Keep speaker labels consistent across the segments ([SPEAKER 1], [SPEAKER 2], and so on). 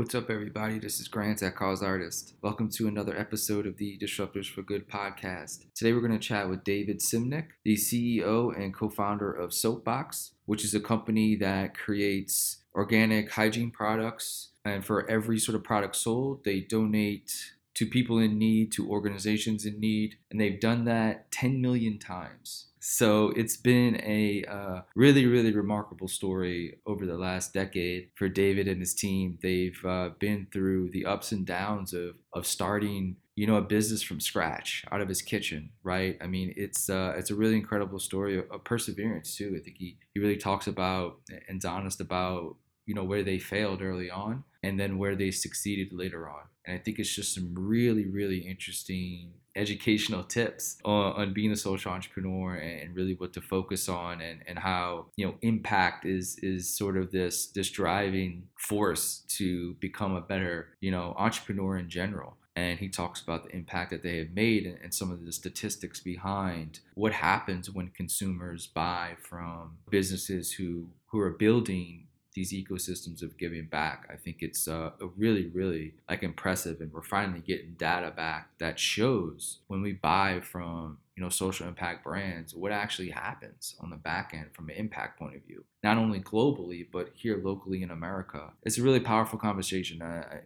[SPEAKER 1] What's up, everybody? This is Grant at Causeartist. Welcome to another episode of the Disruptors for Good podcast. Today, we're going to chat with David Simnick, the CEO and co founder of Soapbox, which is a company that creates organic hygiene products. And for every sort of product sold, they donate to people in need, to organizations in need. And they've done that 10 million times. So it's been a uh, really, really remarkable story over the last decade for David and his team. They've uh, been through the ups and downs of of starting, you know, a business from scratch out of his kitchen, right? I mean, it's uh, it's a really incredible story of, perseverance too. I think he he really talks about and's honest about you know where they failed early on and then where they succeeded later on. And I think it's just some really, really interesting educational tips on, on being a social entrepreneur and really what to focus on and, and how you know impact is is sort of this this driving force to become a better you know entrepreneur in general. And he talks about the impact that they have made and, and, some of the statistics behind what happens when consumers buy from businesses who who are building these ecosystems of giving back. I think it's uh, really, really like impressive, and we're finally getting data back that shows when we buy from you know social impact brands what actually happens on the back end from an impact point of view, not only globally but here locally in America. It's a really powerful conversation. I,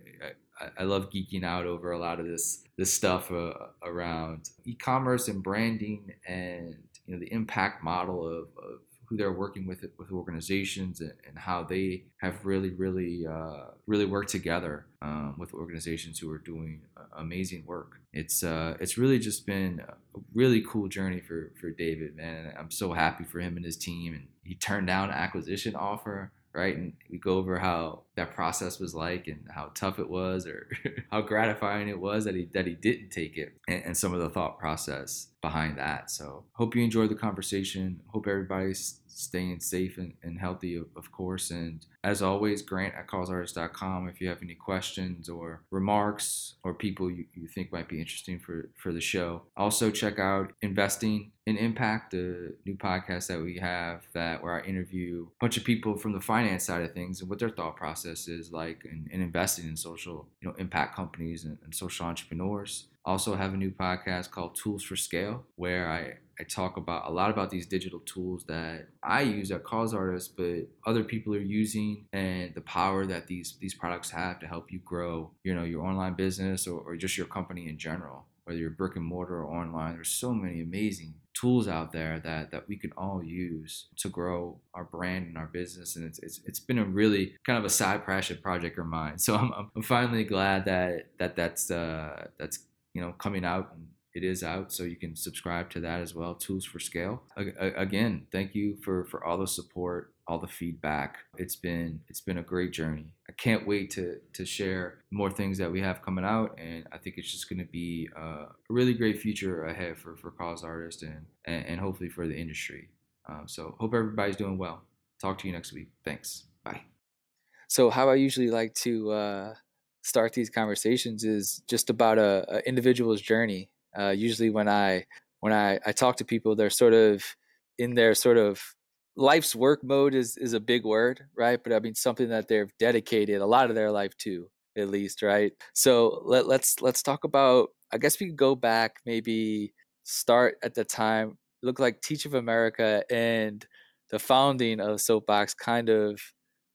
[SPEAKER 1] I, I love geeking out over a lot of this this stuff uh, around e-commerce and branding and you know the impact model of, of they're working with with organizations and, and how they have really really uh, really worked together um, with organizations who are doing amazing work. It's uh, it's really just been a really cool journey for for David, man. I'm so happy for him and his team, and he turned down an acquisition offer right? And we go over how that process was like and how tough it was or how gratifying it was that he that he didn't take it and, and, some of the thought process behind that. So hope you enjoyed the conversation. Hope everybody's staying safe and, and healthy, of, of, course. And as always, grant at causeartist.com if you have any questions or remarks or people you, you think might be interesting for, for the show. Also, check out Investing in Impact, the new podcast that we have that where I interview a bunch of people from the finance side of things and what their thought process is like in, in investing in social, you know, impact companies and, and social entrepreneurs. Also have a new podcast called Tools for Scale, where I, I talk about a lot about these digital tools that I use at Cause Artists, but other people are using and the power that these these products have to help you grow, you know, your online business or, or just your company in general, whether you're brick and mortar or online. There's so many amazing tools out there that that we can all use to grow our brand and our business and it's it's, it's been a really kind of a side passion project of mine so I'm, I'm finally glad that that that's uh that's you know coming out and it is out so you can subscribe to that as well tools for scale. Again thank you for for all the support all the feedback. It's been it's been a great journey. I can't wait to to share more things that we have coming out and i think it's just going to be a really great future ahead for for cause artists and and, and hopefully for the industry. Um, so hope everybody's doing well. Talk to you next week. Thanks. Bye.
[SPEAKER 2] So how i usually like to uh start these conversations is just about a, a individual's journey. Uh, usually, when I when I, I talk to people, they're sort of in their sort of life's work mode is is a big word, right? But I mean something that they've dedicated a lot of their life to, at least, right? So let, let's let's talk about. I guess we could go back, maybe start at the time. Look like Teach for America and the founding of Soapbox kind of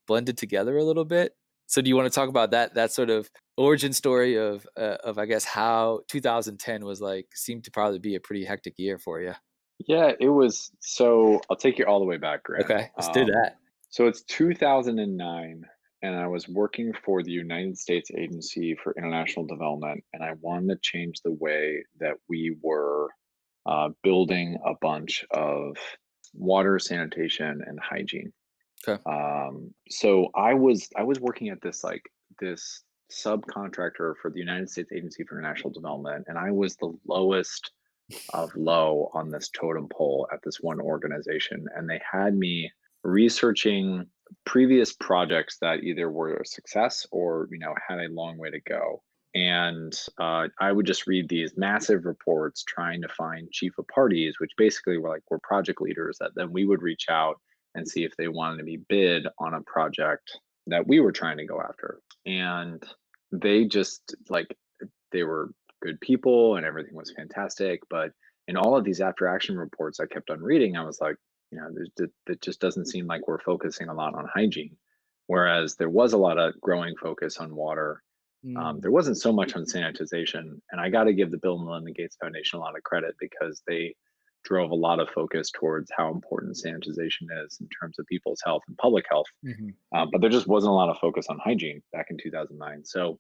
[SPEAKER 2] blended together a little bit so do you want to talk about that that sort of origin story of uh, of I guess how 2010 was like seemed to probably be a pretty hectic year for you.
[SPEAKER 3] Yeah, it was. So I'll take you all the way back, Grant.
[SPEAKER 2] Okay, let's um, do that.
[SPEAKER 3] So it's 2009, and I was working for the United States Agency for International Development, and I wanted to change the way that we were uh, building a bunch of water, sanitation, and hygiene.
[SPEAKER 2] Okay.
[SPEAKER 3] Um, so I was I was working at this like this subcontractor for the United States Agency for International Development, and I was the lowest of low on this totem pole at this one organization, and they had me researching previous projects that either were a success or you know had a long way to go. And uh, i would just read these massive reports trying to find chief of parties which basically were like were project leaders that then we would reach out and see if they wanted to be bid on a project that we were trying to go after. And they just like they were good people and everything was fantastic. But in all of these after action reports I kept on reading, I was like, you know, it just doesn't seem like we're focusing a lot on hygiene. Whereas there was a lot of growing focus on water. Um,
[SPEAKER 1] Mm.
[SPEAKER 3] there wasn't so much on sanitization. And I got to give the Bill and Melinda Gates Foundation a lot of credit because they drove a lot of focus towards how important sanitization is in terms of people's health and public health.
[SPEAKER 1] Mhm.
[SPEAKER 3] Um, but there just wasn't a lot of focus on hygiene back in 2009. So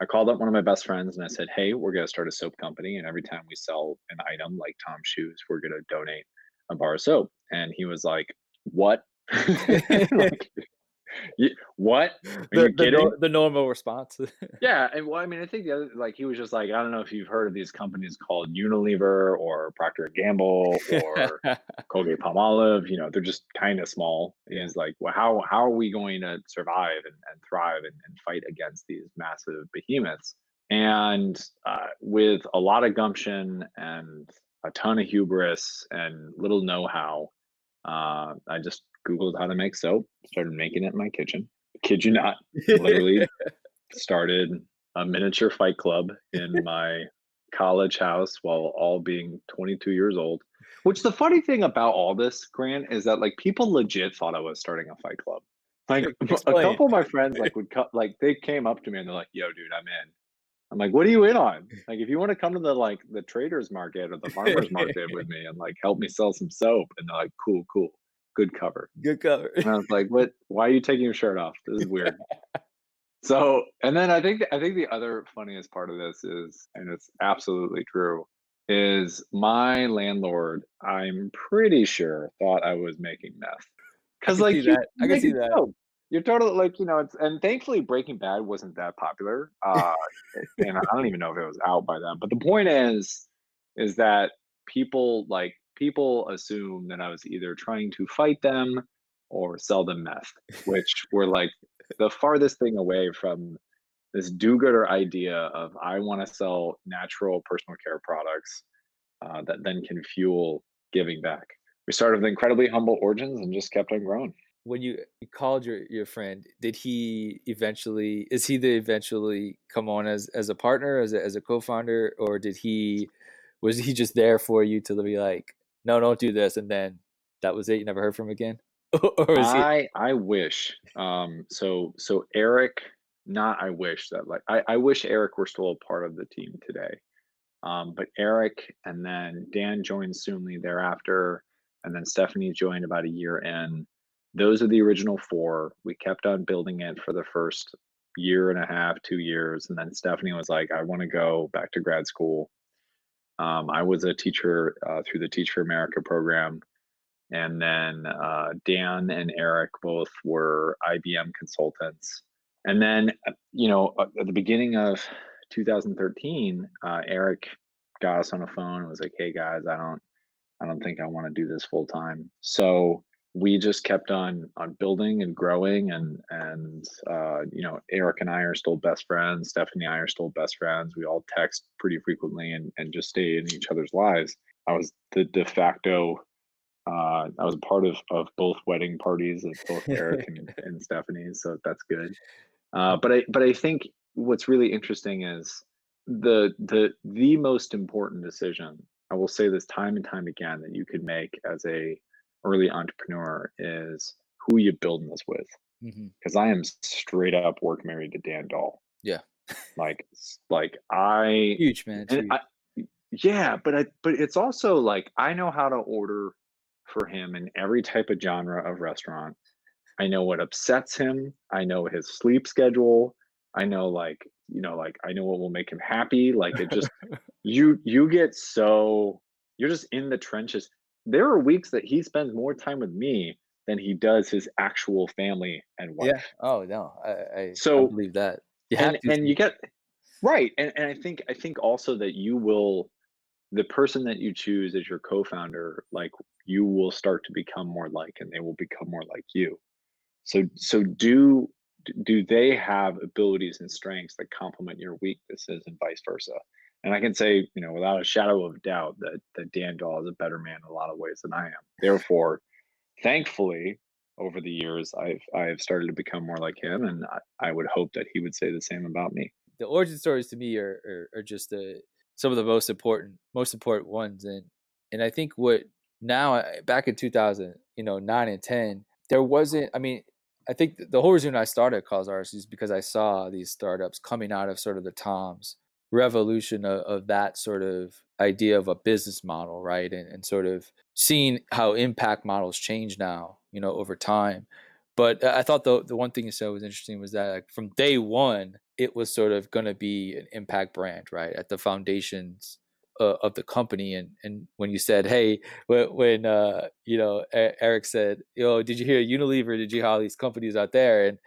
[SPEAKER 3] I called up one of my best friends and I said, Hey, we're going to start a soap company. And every time we sell an item like Tom's shoes, we're going to donate a bar of soap. And he was like, What? like, "You- what?
[SPEAKER 1] The, the, nor- the normal response.
[SPEAKER 3] Yeah, and well, I mean, I think the other, like, he was just like, I don't know if you've heard of these companies called Unilever or Procter and Gamble or Colgate Palmolive. You know, they're just kind of small. And He's like, well, how how are we going to survive and, and thrive and, and fight against these massive behemoths? And uh, with a lot of gumption and a ton of hubris and little know-how, uh, I just Googled how to make soap, started making it in my kitchen. Kid you not, literally started a miniature fight club in my college house while all being 22 years old. Which the funny thing about all this, Grant, is that like people legit thought I was starting a fight club. Like a couple of my friends like would cut like they came up to me and they're like, "Yo, dude, I'm in." I'm like, "What are you in on? Like, if you want to come to the like the traders market or the farmers market with me and like help me sell some soap," and they're like, "Cool, cool, good cover."
[SPEAKER 1] Good cover.
[SPEAKER 3] And I was like, "What? Why are you taking your shirt off? This is weird." so, and then I think I think the other funniest part of this is, and it's absolutely true, is my landlord. I'm pretty sure thought I was making meth because like
[SPEAKER 1] that. I can see that.
[SPEAKER 3] soap. You're totally like you know, it's and thankfully Breaking Bad wasn't that popular, uh, and I don't even know if it was out by then. But the point is, is that people like people assume that I was either trying to fight them or sell them meth, which were like the farthest thing away from this do-gooder idea of I want to sell natural personal care products uh, that then can fuel giving back. We started with incredibly humble origins and just kept on growing.
[SPEAKER 1] when you, called your, your friend, did he eventually is he the eventually come on as as a partner, as a as a co-founder, or did he was he just there for you to be like, no, don't do this, and then that was it? You never heard from him again, is he?
[SPEAKER 3] I I wish. Um, so so Eric, not I wish that like I, I wish Eric were still a part of the team today. Um, but Eric and then Dan joined soonly thereafter, and then Stephanie joined about a year in. Those are the original four. We kept on building it for the first year and a half, two years, and then Stephanie was like, "I want to go back to grad school." Um, I was a teacher uh, through the Teach for America program and then uh, Dan and Eric both were IBM consultants. And then, uh, you know, uh, at the beginning of 2013, uh, Eric got us on a phone and was like, "Hey guys, I don't, I don't think I want to do this full time." So we just kept on on building and growing, and and uh, you know, Eric and I are still best friends. Stephanie and I are still best friends. We all text pretty frequently and and just stay in each other's lives. I was the de facto uh, I was a part of, of both wedding parties of both Eric and, and Stephanie, so that's good. Uh, but I but I think what's really interesting is the the the most important decision. I will say this time and time again that you could make as a early entrepreneur is who you building this with.
[SPEAKER 1] Mm-hmm.
[SPEAKER 3] Because I am straight up work married to Dan Doll.
[SPEAKER 1] Yeah.
[SPEAKER 3] Like like I
[SPEAKER 1] Huge man. huge.
[SPEAKER 3] I, yeah, but I but it's also like I know how to order for him in every type of genre of restaurant. I know what upsets him. I know his sleep schedule. I know like you know like I know what will make him happy. Like it just you you get so you're just in the trenches. There are weeks that he spends more time with me than he does his actual family and wife.
[SPEAKER 1] yeah. Oh no, I I, I
[SPEAKER 3] So-
[SPEAKER 1] believe that. You
[SPEAKER 3] and and you get right and, and i think i think also that you will the person that you choose as your co-founder like you will start to become more like and they will become more like you so so do do they have abilities and strengths that complement your weaknesses and vice versa and i can say you know without a shadow of doubt that that dan doll is a better man in a lot of ways than i am therefore thankfully over the years, I've I've started to become more like him, and I, I would hope that he would say the same about me.
[SPEAKER 1] The origin stories to me are are, are just the some of the most important most important ones, and and I think what now uh, back in 2000, you know, nine and ten, there wasn't. I mean, I think the whole reason I started Cause Artists is because I saw these startups coming out of sort of the Toms revolution of, of that sort of idea of a business model, right? And, and sort of seeing how impact models change now, you know, over time. But I thought the the one thing you said was interesting was that like, from day one, it was sort of going to be an impact brand, right? At the foundations uh, of the company, and and when you said, hey, when, when uh, you know Eric said, yo, did you hear Unilever? Did you hear all these companies out there? And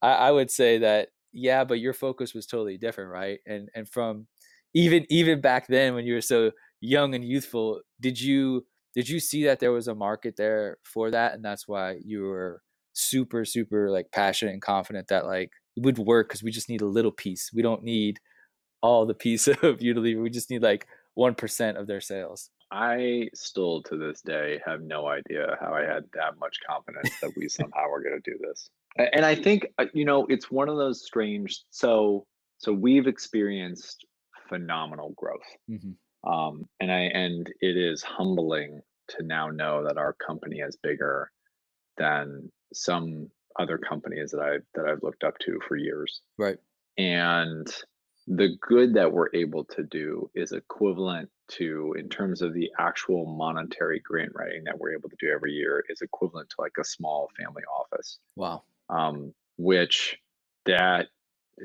[SPEAKER 1] I, I would say that yeah, but your focus was totally different, right? And and from even even back then when you were so young and youthful, did you did you see that there was a market there for that and that's why you were super super like passionate and confident that like it would work because we just need a little piece. We don't need all the piece of unilever. We just need like 1% of their sales
[SPEAKER 3] i still to this day have no idea how i had that much confidence that we somehow were going to do this and i think uh, you know it's one of those strange so so we've experienced phenomenal growth mm-hmm. um, and i and it is humbling to now know that our company is bigger than some other companies that I that I've looked up to for years.
[SPEAKER 1] Right.
[SPEAKER 3] And the good that we're able to do is equivalent to in terms of the actual monetary grant writing that we're able to do every year is equivalent to like a small family office.
[SPEAKER 1] Wow.
[SPEAKER 3] Um, which that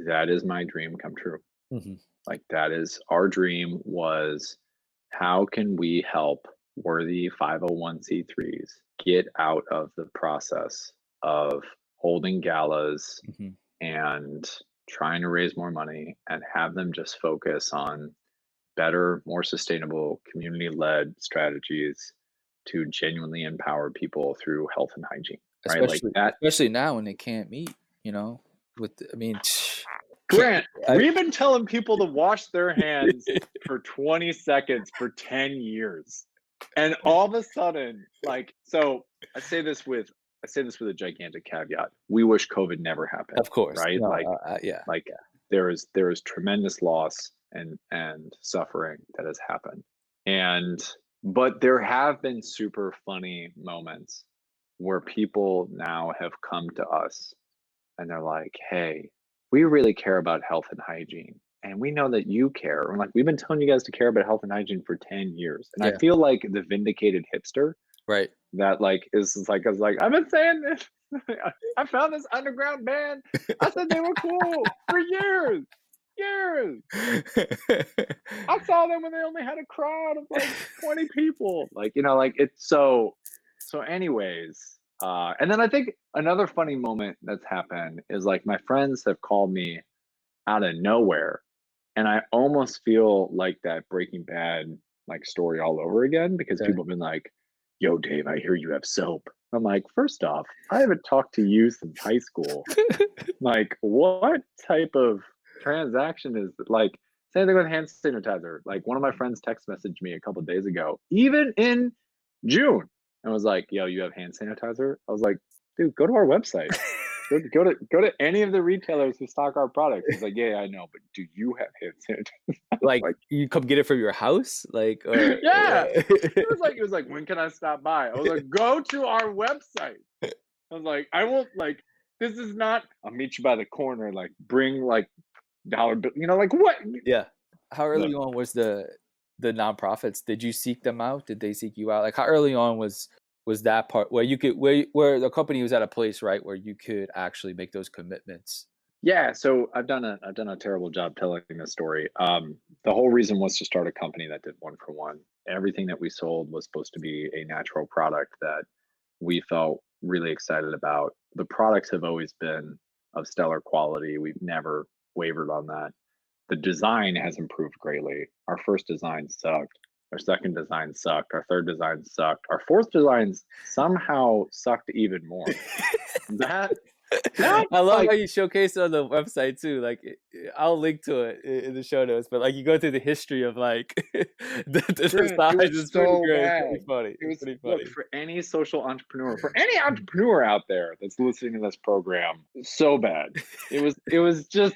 [SPEAKER 3] that is my dream come true. Mm-hmm. Like that is our dream was how can we help worthy 501c3s get out of the process of holding galas mm-hmm. and trying to raise more money and have them just focus on better, more sustainable, community led strategies to genuinely empower people through health and hygiene.
[SPEAKER 1] Right? Especially, like that. Especially now when they can't meet, you know, with, I mean,
[SPEAKER 3] Grant, I, we've been telling people to wash their hands for 20 seconds for 10 years and all of a sudden, like, so I say this with I say this with a gigantic caveat. We wish COVID never happened.
[SPEAKER 1] Of course,
[SPEAKER 3] right?
[SPEAKER 1] No,
[SPEAKER 3] like,
[SPEAKER 1] uh, uh, yeah,
[SPEAKER 3] like yeah. there is there is tremendous loss and and suffering that has happened, and but there have been super funny moments where people now have come to us and they're like, "Hey, we really care about health and hygiene, and we know that you care. And like we've been telling you guys to care about health and hygiene for 10 years. And yeah. I feel like the vindicated hipster.
[SPEAKER 1] Right.
[SPEAKER 3] That like is like I was like, I've been saying this. I found this underground band. I said they were cool for years. Years. I saw them when they only had a crowd of like 20 people. Like, you know, like it's so so anyways. Uh and then I think another funny moment that's happened is like my friends have called me out of nowhere and I almost feel like that Breaking Bad like story all over again because okay. people have been like, "Yo, Dave, I hear you have soap." I'm like, first off, I haven't talked to you since high school. like, what type of transaction is like? Same thing with hand sanitizer. Like one of my friends text messaged me a couple days ago, even in June, and was like, "Yo, you have hand sanitizer?" I was like, "Dude, go to our website." Go, go to go to any of the retailers who stock our products. He's like, yeah, I know, but do you have hand sanitizer?
[SPEAKER 1] like, like, you come get it from your house, like or,
[SPEAKER 3] yeah. it was like it was like, when can I stop by? I was like, go to our website. I was like, I won't like. This is not. I'll meet you by the corner. Like, bring like dollar bill. You know, like what?
[SPEAKER 1] Yeah. How early Look. on was the the nonprofits? Did you seek them out? Did they seek you out? Like, how early on was was that part where you could where where the company was at a place right where you could actually make those commitments?
[SPEAKER 3] Yeah so i've done a i've done a terrible job telling this story. Um, the whole reason was to start a company that did one for one. Everything that we sold was supposed to be a natural product that we felt really excited about. The products have always been of stellar quality. We've never wavered on that. The design has improved greatly. Our first design sucked our second design sucked. Our third design sucked. Our fourth design somehow sucked even more. that
[SPEAKER 1] I love like, how you showcase it on the website too. Like, I'll link to it in the show notes. But like, you go through the history of like the, the
[SPEAKER 3] size. It's so pretty great. It's pretty funny. It was, pretty funny. Look, for any social entrepreneur, for any entrepreneur out there that's listening to this program, so bad. It was. It was just.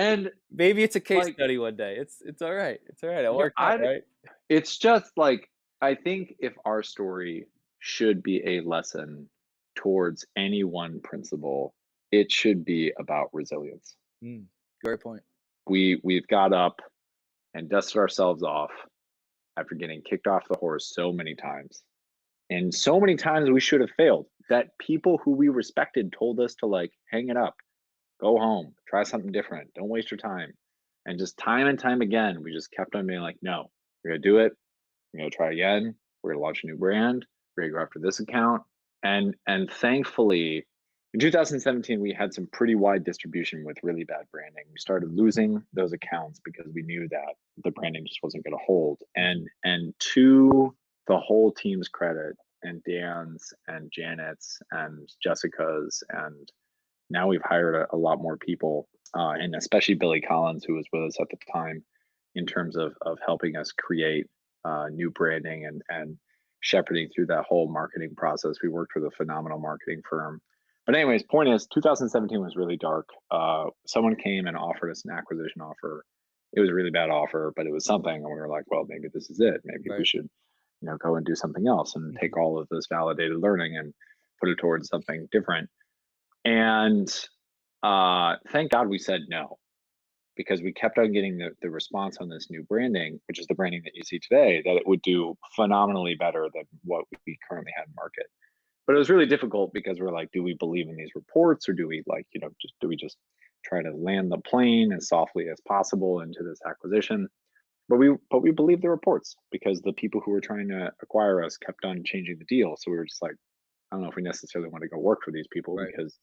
[SPEAKER 3] And
[SPEAKER 1] maybe it's a case like, study one day. It's it's all right. It's all right. It worked out, right?
[SPEAKER 3] It's just like I think if our story should be a lesson towards any one principle, it should be about resilience.
[SPEAKER 1] Mm, great point.
[SPEAKER 3] We we've got up and dusted ourselves off after getting kicked off the horse so many times. And so many times we should have failed that people who we respected told us to like hang it up, go home, try something different, don't waste your time. And just time and time again, we just kept on being like, no, we're gonna do it. We're gonna try again. We're gonna launch a new brand. We're gonna go after this account and and thankfully in 2017 we had some pretty wide distribution with really bad branding we started losing those accounts because we knew that the branding just wasn't to hold and and to the whole team's credit and dan's and janet's and jessica's and now we've hired a, a lot more people uh, and especially billy collins who was with us at the time in terms of of helping us create uh, new branding and and shepherding through that whole marketing process. We worked with a phenomenal marketing firm. But anyways, point is 2017 was really dark. Uh, someone came and offered us an acquisition offer. It was a really bad offer, but it was something. And we were like, well, maybe this is it. Maybe right. we should, you know, go and do something else and take mm-hmm. all of this validated learning and put it towards something different. And uh, thank God we said no because we kept on getting the, the response on this new branding, which is the branding that you see today, that it would do phenomenally better than what we currently had in market. But it was really difficult because we're like, do we believe in these reports or do we like, you know, just do we just try to land the plane as softly as possible into this acquisition? But we but we believe the reports because the people who were trying to acquire us kept on changing the deal. So we were just like, I don't know if we necessarily want to go work for these people right. because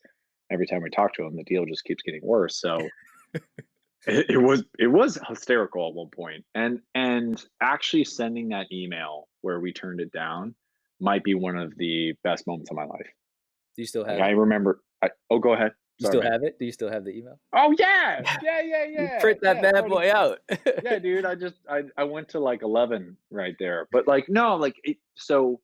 [SPEAKER 3] every time we talk to them, the deal just keeps getting worse. So it, it, was it was hysterical at one point and and actually sending that email where we turned it down might be one of the best moments of my life.
[SPEAKER 1] Do you still have
[SPEAKER 3] i remember I, oh go ahead.
[SPEAKER 1] You still man. have it? Do you still have the email?
[SPEAKER 3] Oh yeah! Yeah yeah yeah.
[SPEAKER 1] print that
[SPEAKER 3] yeah,
[SPEAKER 1] bad boy out.
[SPEAKER 3] Yeah dude i just I, I went to like 11 right there but like no like it, so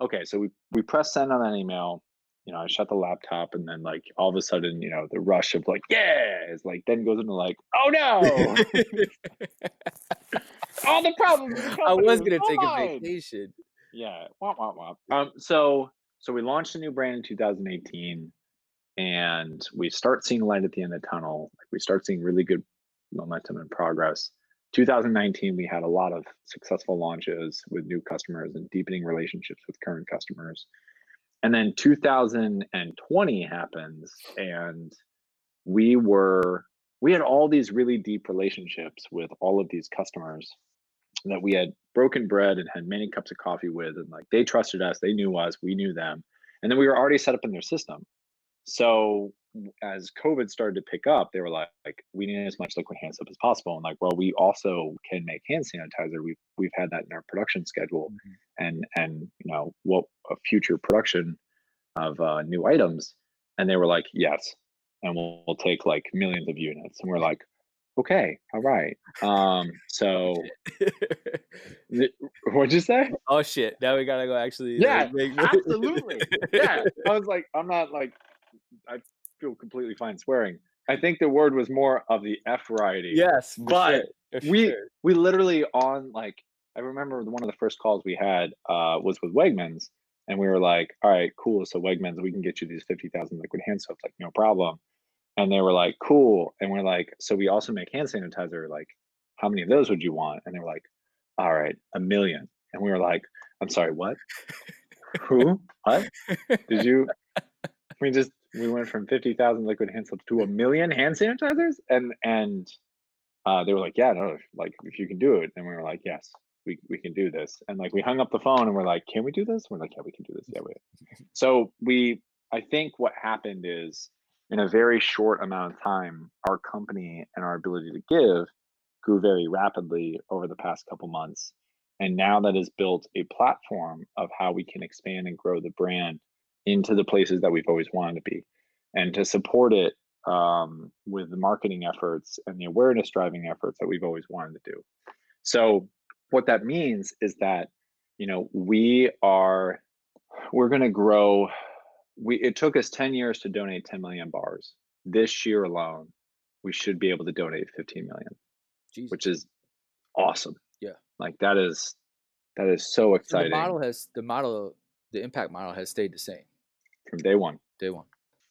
[SPEAKER 3] okay so we we press send on that email you know, I shut the laptop and then like all of a sudden, you know, the rush of like, yeah, is like then goes into like, oh no. all the problems. The
[SPEAKER 1] I was gonna take a vacation.
[SPEAKER 3] Yeah. Womp, womp, womp. Um, so so we launched a new brand in 2018 and we start seeing light at the end of the tunnel. Like we start seeing really good momentum and progress. 2019, we had a lot of successful launches with new customers and deepening relationships with current customers and then 2020 happens and we were we had all these really deep relationships with all of these customers that we had broken bread and had many cups of coffee with and like they trusted us they knew us we knew them and then we were already set up in their system. So as COVID started to pick up, they were like, like, we need as much liquid hand soap as possible. And like, well, we also can make hand sanitizer. We've we've had that in our production schedule, mm-hmm. and and you know what a future production of uh, new items. And they were like, yes, and we'll, we'll take like millions of units. And we're like, okay, all right. Um, so what'd you say?
[SPEAKER 1] Oh shit! Now we gotta go. Actually,
[SPEAKER 3] yeah, make... absolutely. yeah, I was like, I'm not like I feel completely fine swearing. I think the word was more of the F variety.
[SPEAKER 1] Yes,
[SPEAKER 3] but sure. we sure. we literally on like I remember one of the first calls we had uh, was with Wegmans, and we were like, "All right, cool. So Wegmans, we can get you these fifty thousand liquid hand soaps, like no problem." And they were like, "Cool." And we're like, "So we also make hand sanitizer. Like, how many of those would you want?" And they were like, "All right, a million. And we were like, "I'm sorry, what? Who? What? Did you?" We just we went from 50,000 liquid hand soaps to a million hand sanitizers? And and uh, they were like yeah no like if you can do it. And we were like yes we, we can do this. And like we hung up the phone and we're like can we do this? We're like yeah we can do this. Yeah we so we i think what happened is in a very short amount of time our company and our ability to give grew very rapidly over the past couple months. And now that has built a platform of how we can expand and grow the brand into the places that we've always wanted to be. and to support it um, with the marketing efforts and the awareness driving efforts that we've always wanted to do. So what that means is that you know we are we're going to grow we it took us 10 years to donate 10 million bars this year alone we should be able to donate 15 million
[SPEAKER 1] Jesus.
[SPEAKER 3] which is awesome
[SPEAKER 1] Yeah.
[SPEAKER 3] like that is that is so
[SPEAKER 1] So
[SPEAKER 3] exciting
[SPEAKER 1] the model has the model the impact model has stayed the same
[SPEAKER 3] from day one
[SPEAKER 1] day one.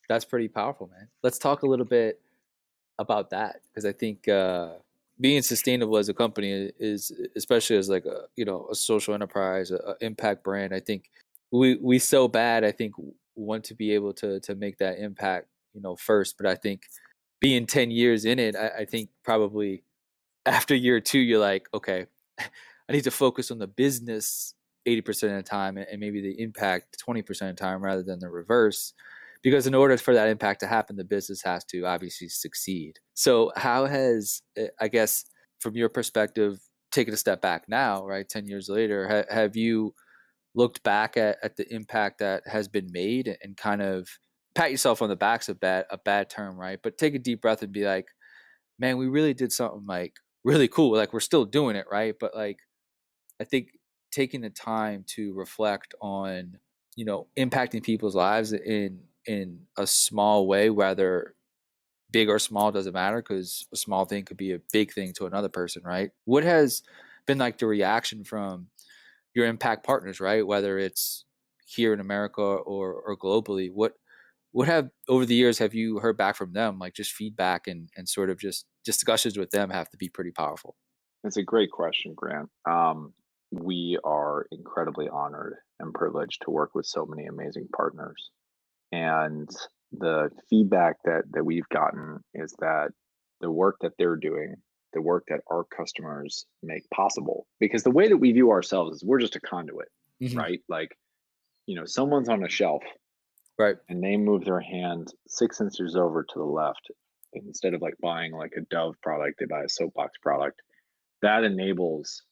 [SPEAKER 1] That's pretty powerful, man. Let's talk a little bit about that because I think uh, being sustainable as a company is, especially as like a you know a social enterprise, a, a impact brand. I think we we so bad. I think want to be able to to make that impact, you know, first. But I think being ten years in it, I, I think probably after year two, you're like, okay, I need to focus on the business 80% of the time and maybe the impact 20% of the time rather than the reverse because in order for that impact to happen the business has to obviously succeed. So how has uh, i guess from your perspective taking a step back now right 10 years later ha- have you looked back at, at the impact that has been made and- and kind of pat yourself on the back's of bad a bad term right but take a deep breath and be like man we really did something like really cool like we're still doing it right? But like i think taking the time to reflect on you know impacting people's lives in in a small way whether big or small doesn't matter because a small thing could be a big thing to another person right? What has been like the reaction from your impact partners right? Whether it's here in america or or globally what what have over the years have you heard back from them? Like just feedback and and sort of just discussions with them have to be pretty powerful.
[SPEAKER 3] That's a great question, Grant. Um, we are incredibly honored and privileged to work with so many amazing partners. And the feedback that that we've gotten is that the work that they're doing, the work that our customers make possible, because the way that we view ourselves is we're just a conduit,
[SPEAKER 1] Mhm.
[SPEAKER 3] right? Like, you know, someone's on a shelf
[SPEAKER 1] right
[SPEAKER 3] and they move their hand six inches over to the left instead of like buying like a dove product they buy a soapbox product that enables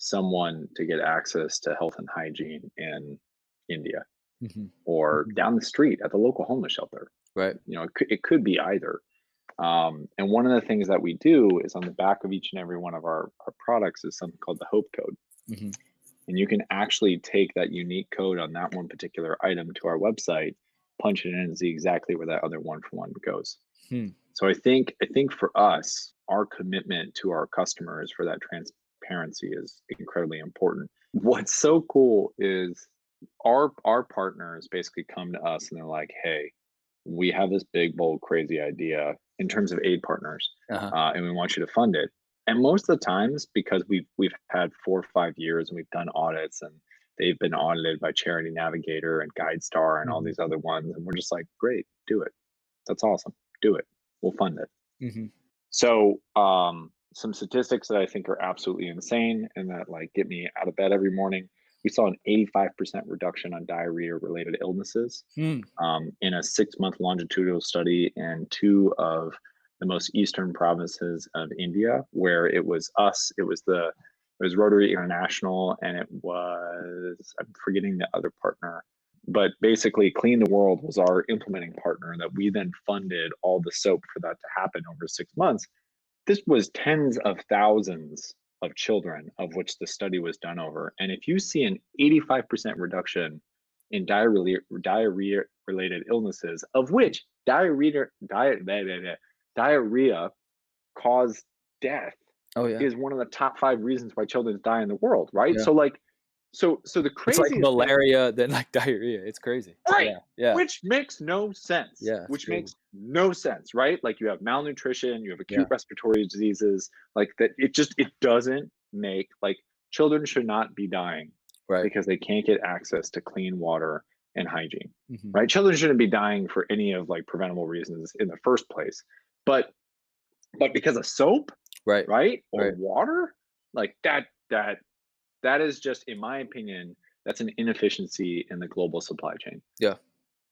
[SPEAKER 3] someone to get access to health and hygiene in india
[SPEAKER 1] Mhm.
[SPEAKER 3] or
[SPEAKER 1] Mhm.
[SPEAKER 3] down the street at the local homeless shelter
[SPEAKER 1] right
[SPEAKER 3] you know it could, it could be either um, and one of the things that we do is on the back of each and every one of our, our products is something called the hope code
[SPEAKER 1] Mhm.
[SPEAKER 3] and you can actually take that unique code on that one particular item to our website punch it in and see exactly where that other one for one goes
[SPEAKER 1] Hmm.
[SPEAKER 3] so i think i think for us our commitment to our customers for that transparency is incredibly important what's so cool is our our partners basically come to us and they're like hey we have this big bold crazy idea in terms of aid partners
[SPEAKER 1] uh-huh.
[SPEAKER 3] uh, and we want you to fund it. And most of the times, because we've we've had four or five years and we've done audits and they've been audited by Charity Navigator and GuideStar and all
[SPEAKER 1] Mhm.
[SPEAKER 3] these other ones, and we're just like, great, do it. That's awesome. Do it. We'll fund it.
[SPEAKER 1] hmm
[SPEAKER 3] So um, some statistics that I think are absolutely insane and that like get me out of bed every morning. We saw an 85% reduction on diarrhea related illnesses
[SPEAKER 1] Hmm.
[SPEAKER 3] um, in a six month longitudinal study in two of the most eastern provinces of India, where it was us, it was the it was Rotary International, and it was I'm forgetting the other partner, but basically Clean the World was our implementing partner that we then funded all the soap for that to happen over six months. This was tens of thousands of children of which the study was done over, and if you see an 85% reduction in diarrhea diarrhea related illnesses, of which diarrhea diet blah, blah, blah, diarrhea cause death
[SPEAKER 1] oh yeah
[SPEAKER 3] is one of the top five reasons why children die in the world, right?
[SPEAKER 1] Yeah.
[SPEAKER 3] So like so so the
[SPEAKER 1] it's
[SPEAKER 3] craziest
[SPEAKER 1] like malaria then like diarrhea it's crazy
[SPEAKER 3] Right.
[SPEAKER 1] yeah yeah
[SPEAKER 3] which makes no sense.
[SPEAKER 1] Yeah,
[SPEAKER 3] which
[SPEAKER 1] crazy.
[SPEAKER 3] makes no sense, right? Like you have malnutrition, you have acute
[SPEAKER 1] Yeah.
[SPEAKER 3] respiratory diseases, like that. It just it doesn't make like children should not be dying
[SPEAKER 1] right
[SPEAKER 3] because they can't get access to clean water and hygiene.
[SPEAKER 1] Mhm.
[SPEAKER 3] right? Children shouldn't be dying for any of like preventable reasons in the first place, but but because of soap,
[SPEAKER 1] right
[SPEAKER 3] right, or
[SPEAKER 1] Right.
[SPEAKER 3] water, like that that that is just, in my opinion, that's an inefficiency in the global supply chain. Yeah.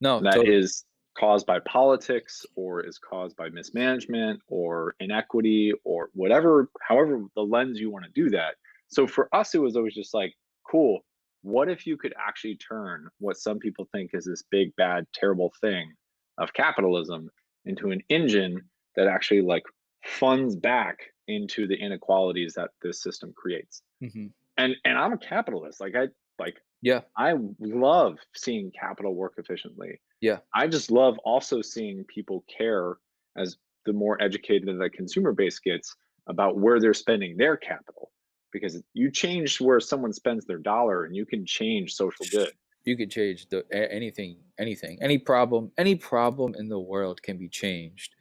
[SPEAKER 1] No
[SPEAKER 3] That
[SPEAKER 1] totally.
[SPEAKER 3] is caused by politics or is caused by mismanagement or inequity or whatever, however the lens you want to do that. So for us, it was always just like, cool. What if you could actually turn what some people think is this big, bad, terrible thing of capitalism into an engine that actually like funds back into the inequalities that this system creates.
[SPEAKER 1] hmm
[SPEAKER 3] And and I'm a capitalist. Like I like
[SPEAKER 1] Yeah.
[SPEAKER 3] I love seeing capital work efficiently.
[SPEAKER 1] Yeah.
[SPEAKER 3] I just love also seeing people care as the more educated the consumer base gets about where they're spending their capital. Because you change where someone spends their dollar and you can change social good.
[SPEAKER 1] You can change the anything, anything, any problem, any problem in the world can be changed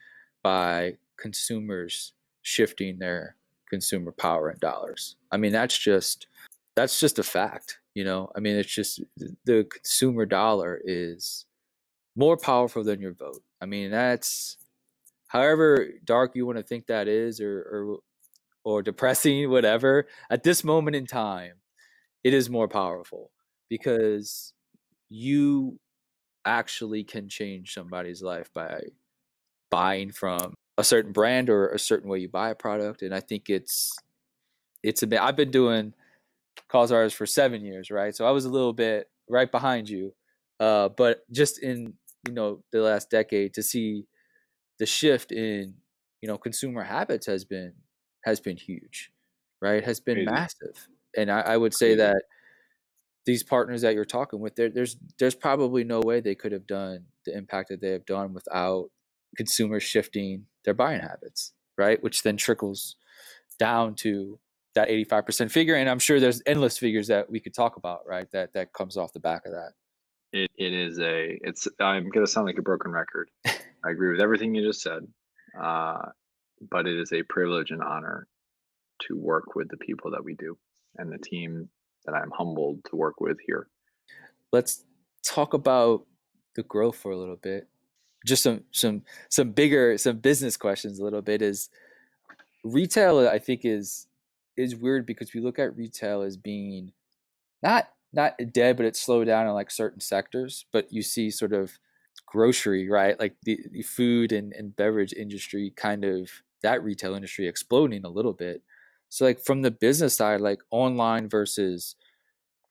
[SPEAKER 1] by consumers shifting their consumer power in dollars. I mean, that's just that's just a fact. You know, I mean, it's just the consumer dollar is more powerful than your vote. I mean, that's however dark you want to think that is, or or or depressing, whatever. At this moment in time, it is more powerful because you actually can change somebody's life by buying from a certain brand or a certain way you buy a product and i think it's it's a bit i've been doing cause artists for seven years right so i was a little bit right behind you uh, but just in you know the last decade to see the shift in you know consumer habits has been has been huge right has been
[SPEAKER 3] Crazy.
[SPEAKER 1] massive and I, I would say
[SPEAKER 3] Crazy.
[SPEAKER 1] that these partners that you're talking with there there's there's probably no way they could have done the impact that they have done without consumers shifting their buying habits right which then trickles down to that 85% figure and i'm sure there's endless figures that we could talk about right that that comes off the back of that
[SPEAKER 3] It it is a it's I'm gonna sound like a broken record. I agree with everything you just said. Uh, but it is a privilege and honor to work with the people that we do and the team that I'm humbled to work with here.
[SPEAKER 1] let's talk about the growth for a little bit just some some some bigger some business questions a little bit is retail i think is is weird because we look at retail as being not not dead but it's slowed down in like certain sectors but you see sort of grocery right? Like the, the food and, and beverage industry kind of that retail industry exploding a little bit. So like from the business side like online versus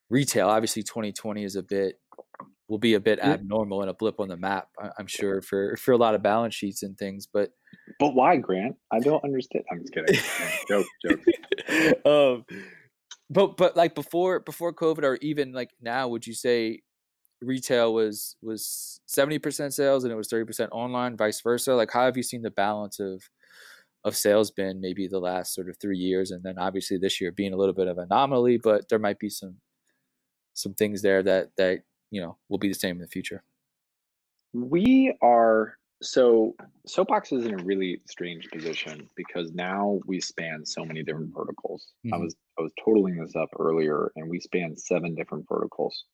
[SPEAKER 1] retail obviously 2020 is a bit will be a bit
[SPEAKER 3] Yeah.
[SPEAKER 1] abnormal and a blip on the map i'm sure for for a lot of balance sheets and things but
[SPEAKER 3] But why, Grant? I don't understand. I'm just kidding. joke, joke.
[SPEAKER 1] um but but like before before covid or even like now would you say retail was was 70% sales and it was 30% online vice versa like how have you seen the balance of of sales been maybe the last sort of three years and then obviously this year being a little bit of anomaly but there might be some some things there that that you know will be the same in the future
[SPEAKER 3] We are so Soapbox is in a really strange position because now we span so many different verticals. I
[SPEAKER 1] Mhm.
[SPEAKER 3] was I was totaling this up earlier, and we span seven different verticals.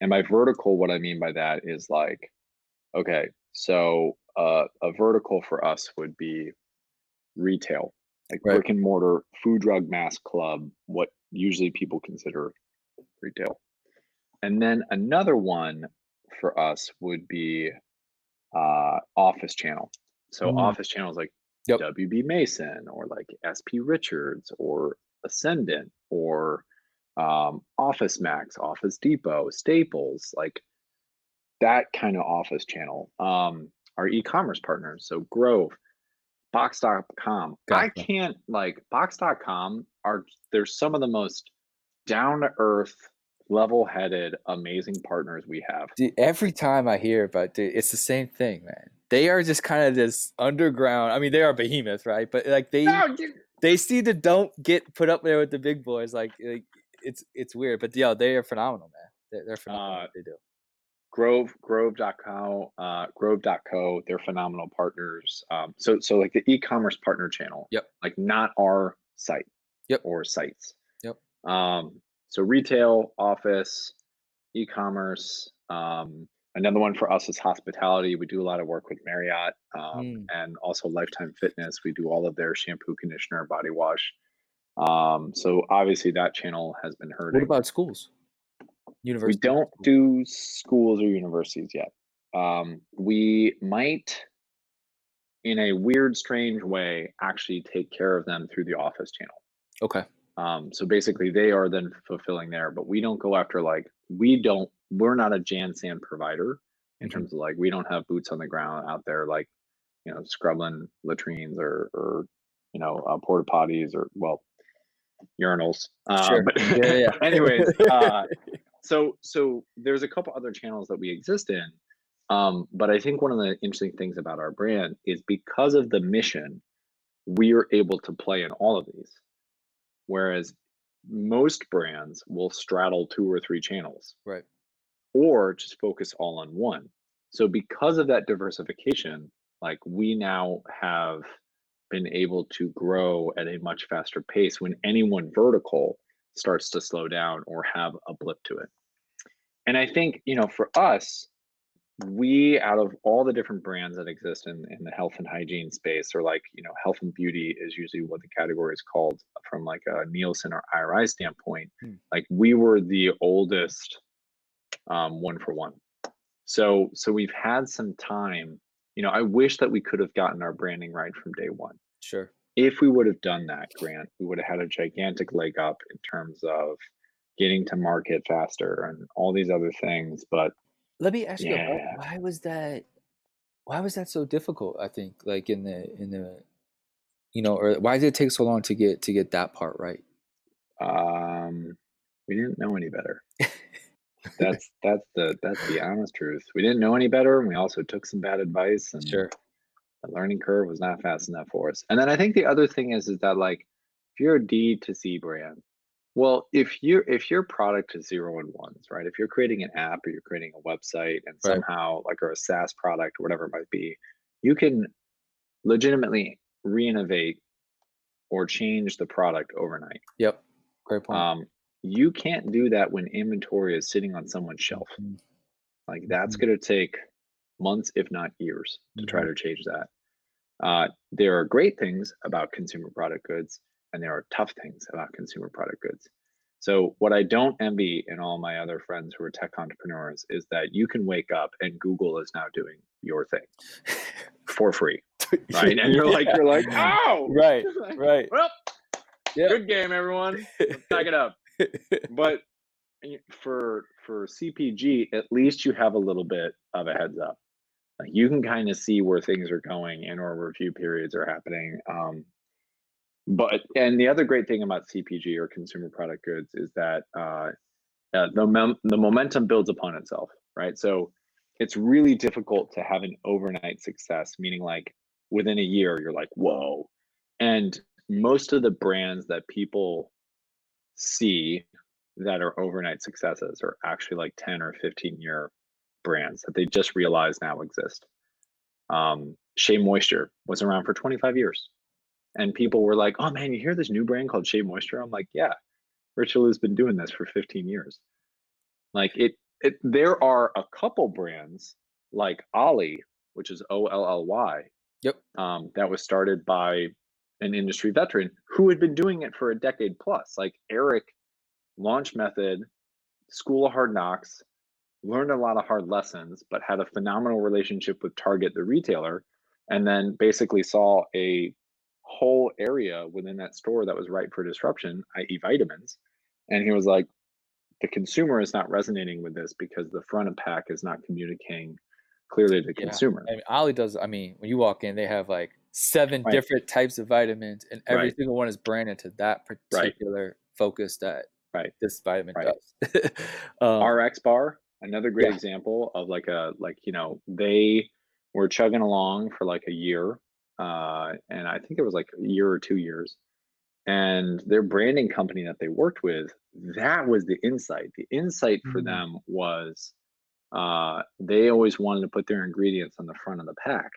[SPEAKER 3] And by vertical, what I mean by that is like, okay, so uh, a vertical for us would be retail, like
[SPEAKER 1] Right.
[SPEAKER 3] brick and mortar, food, drug, mass, club, what usually people consider retail. And then another one for us would be uh, office channel. So
[SPEAKER 1] Mm.
[SPEAKER 3] office channels like
[SPEAKER 1] Yep.
[SPEAKER 3] WB Mason or like SP Richards or Essendant or um, Office Max, Office Depot, Staples, like that kind of office channel. Um, our e-commerce partners, so Grove, Boxed.com. I can't like Boxed.com are they're some of the most down to earth, level headed, amazing partners we have.
[SPEAKER 1] Dude, every time I hear about it, it's the same thing, man. They are just kind of this underground. I mean, they are behemoth, right? But like they
[SPEAKER 3] No,
[SPEAKER 1] they see the don't get put up there with the big boys. Like, like it's it's weird, but yeah, they are phenomenal, man. They're, they're phenomenal.
[SPEAKER 3] Uh,
[SPEAKER 1] what they do.
[SPEAKER 3] Grove, Grove.co, uh, Grove.co, they're phenomenal partners. Um, so, so like the e-commerce partner channel,
[SPEAKER 1] Yep.
[SPEAKER 3] like not our site,
[SPEAKER 1] Yep.
[SPEAKER 3] or sites,
[SPEAKER 1] Yep.
[SPEAKER 3] Um, so retail, office, e-commerce. Um, another one for us is hospitality. We do a lot of work with Marriott, um,
[SPEAKER 1] Mm.
[SPEAKER 3] and also Lifetime Fitness. We do all of their shampoo, conditioner, body wash. Um, so obviously that channel has been hurting.
[SPEAKER 1] What about schools?
[SPEAKER 3] We don't do schools or universities yet. Um, we might, in a weird, strange way, actually take care of them through the office channel.
[SPEAKER 1] Okay.
[SPEAKER 3] Um, so basically, they are then fulfilling there, but we don't go after like we don't. We're not a Jansan provider. in
[SPEAKER 1] Mhm.
[SPEAKER 3] terms of like we don't have boots on the ground out there like you know scrubbing latrines or or you know uh, porta potties or well urinals. Uh,
[SPEAKER 1] Sure.
[SPEAKER 3] But
[SPEAKER 1] Yeah, yeah.
[SPEAKER 3] anyways, uh, so so there's a couple other channels that we exist in. Um, but I think one of the interesting things about our brand is because of the mission, we are able to play in all of these. Whereas most brands will straddle two or three channels
[SPEAKER 1] Right.
[SPEAKER 3] or just focus all on one. So because of that diversification, like we now have been able to grow at a much faster pace when any one vertical starts to slow down or have a blip to it. And I think, you know, for us, we out of all the different brands that exist in, in the health and hygiene space or like you know health and beauty is usually what the category is called from like a nielsen or iri standpoint
[SPEAKER 1] Hmm.
[SPEAKER 3] like we were the oldest um, one for one so so we've had some time you know i wish that we could have gotten our branding right from day one
[SPEAKER 1] Sure.
[SPEAKER 3] if we would have done that grant we would have had a gigantic leg up in terms of getting to market faster and all these other things but
[SPEAKER 1] Let me ask you, why, why was that? Why was that so difficult? I think, like in the in the, you know, or why did it take so long to get to get that part right?
[SPEAKER 3] Um, we didn't know any better. That's that's the that's the honest truth. We didn't know any better, and we also took some bad advice, and
[SPEAKER 1] Sure.
[SPEAKER 3] the learning curve was not fast enough for us. And then I think the other thing is is that like if you're a D to C brand, well, if you if your product is zero and ones, right? If you're creating an app or you're creating a website and
[SPEAKER 1] Right.
[SPEAKER 3] somehow like or a SaaS product or whatever it might be, you can legitimately re-innovate or change the product overnight.
[SPEAKER 1] Yep. Great point.
[SPEAKER 3] Um, you can't do that when inventory is sitting on someone's shelf.
[SPEAKER 1] Mhm.
[SPEAKER 3] Like that's
[SPEAKER 1] Mhm.
[SPEAKER 3] going to take months, if not years, to try
[SPEAKER 1] Mhm.
[SPEAKER 3] to change that. Uh, there are great things about consumer product goods, and there are tough things about consumer product goods. So, what I don't envy in all my other friends who are tech entrepreneurs is that you can wake up and Google is now doing your thing for free, right? And you're like, you're like, oh,
[SPEAKER 1] Right,
[SPEAKER 3] Like,
[SPEAKER 1] right.
[SPEAKER 3] Well,
[SPEAKER 1] Yeah.
[SPEAKER 3] good game, everyone. Let's pack it up but for for CPG, at least you have a little bit of a heads up. Like you can kind of see where things are going and or review periods are happening. Um, but and the other great thing about CPG or consumer product goods is that uh, uh, the mem- the momentum builds upon itself, right? So it's really difficult to have an overnight success, meaning like within a year you're like whoa, and most of the brands that people see that are overnight successes are actually like 10 or 15 year brands that they just realize now exist. Um, Shea Moisture was around for 25 years. And people were like, oh man, you hear this new brand called Shea Moisture? I'm like, yeah, Ritual has been doing this for 15 years. Like it, it there are a couple brands like Olly, which is O L L Y,
[SPEAKER 1] Yep.
[SPEAKER 3] um, that was started by an industry veteran who had been doing it for a decade plus. Like Eric, launch method, school of hard knocks, learned a lot of hard lessons, but had a phenomenal relationship with Target, the retailer, and then basically saw a whole area within that store that was ripe for disruption, i.e., vitamins. And he was like, the consumer is not resonating with this because the front of pack is not communicating clearly to the
[SPEAKER 1] Yeah.
[SPEAKER 3] consumer.
[SPEAKER 1] I mean, Olly does. I mean, when you walk in, they have like seven
[SPEAKER 3] Right.
[SPEAKER 1] different types of vitamins, and every
[SPEAKER 3] Right.
[SPEAKER 1] single one is branded to that particular focus that
[SPEAKER 3] Right.
[SPEAKER 1] this vitamin
[SPEAKER 3] Right.
[SPEAKER 1] does. um,
[SPEAKER 3] RX bar, another great
[SPEAKER 1] Yeah.
[SPEAKER 3] example of like a like you know they were chugging along for like a year, uh, and I think it was like a year or two years, and their branding company that they worked with, that was the insight. The insight for
[SPEAKER 1] Mm.
[SPEAKER 3] them was uh, they always wanted to put their ingredients on the front of the pack.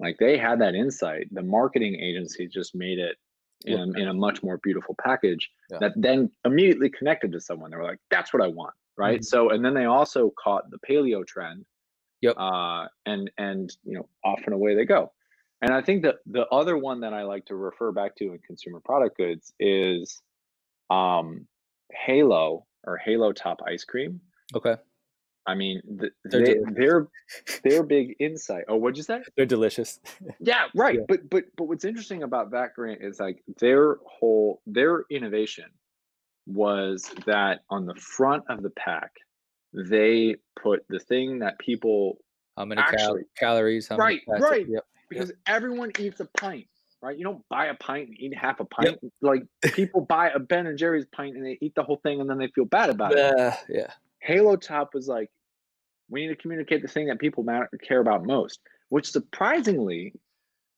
[SPEAKER 3] Like they had that insight. The marketing agency just made it in a, in a much more beautiful package
[SPEAKER 1] Yeah.
[SPEAKER 3] that then immediately connected to someone. They were like, "That's what I want." Right.
[SPEAKER 1] Mhm.
[SPEAKER 3] So, and then they also caught the paleo trend.
[SPEAKER 1] Yep.
[SPEAKER 3] Uh, and and you know, off and away they go. And I think that the other one that I like to refer back to in consumer product goods is um, Halo or Halo Top ice cream.
[SPEAKER 1] okay,
[SPEAKER 3] I mean, th-
[SPEAKER 1] They're
[SPEAKER 3] they, their their big insight. Oh, what'd you say?
[SPEAKER 1] they're delicious.
[SPEAKER 3] Yeah, right.
[SPEAKER 1] Yeah.
[SPEAKER 3] But but but what's interesting about that grant is like their whole their innovation was that on the front of the pack, they put the thing that people
[SPEAKER 1] how many cal- calories, how
[SPEAKER 3] right,
[SPEAKER 1] many
[SPEAKER 3] right.
[SPEAKER 1] Yep.
[SPEAKER 3] Because everyone eats a pint, right? You don't buy a pint and eat half a pint. Like people buy a Ben and Jerry's pint and they eat the whole thing and then they feel bad about it.
[SPEAKER 1] Uh, yeah.
[SPEAKER 3] Halo Top was like, we need to communicate the thing that people matter, care about most, which surprisingly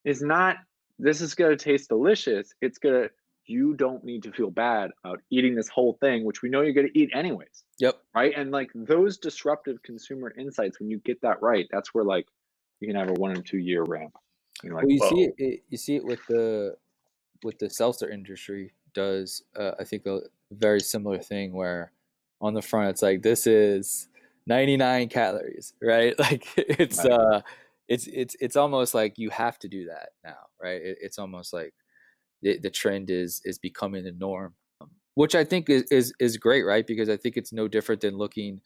[SPEAKER 3] is not. This is gonna taste delicious. It's gonna. You don't need to feel bad about eating this whole thing, which we know you're gonna eat anyways,
[SPEAKER 1] Yep.
[SPEAKER 3] right? And like those disruptive consumer insights, when you get that right, that's where like you can have a one or two year ramp. You're like,
[SPEAKER 1] well, you see it, it. You see it with the with the seltzer industry does. Uh, I think a very similar thing where on the front it's like this is 99 calories, right? Like it's
[SPEAKER 3] Right.
[SPEAKER 1] uh, it's it's it's almost like you have to do that now, right? It, it's almost like the, the trend is is becoming the norm, um, which I think is, is is great, right? Because I think it's no different than looking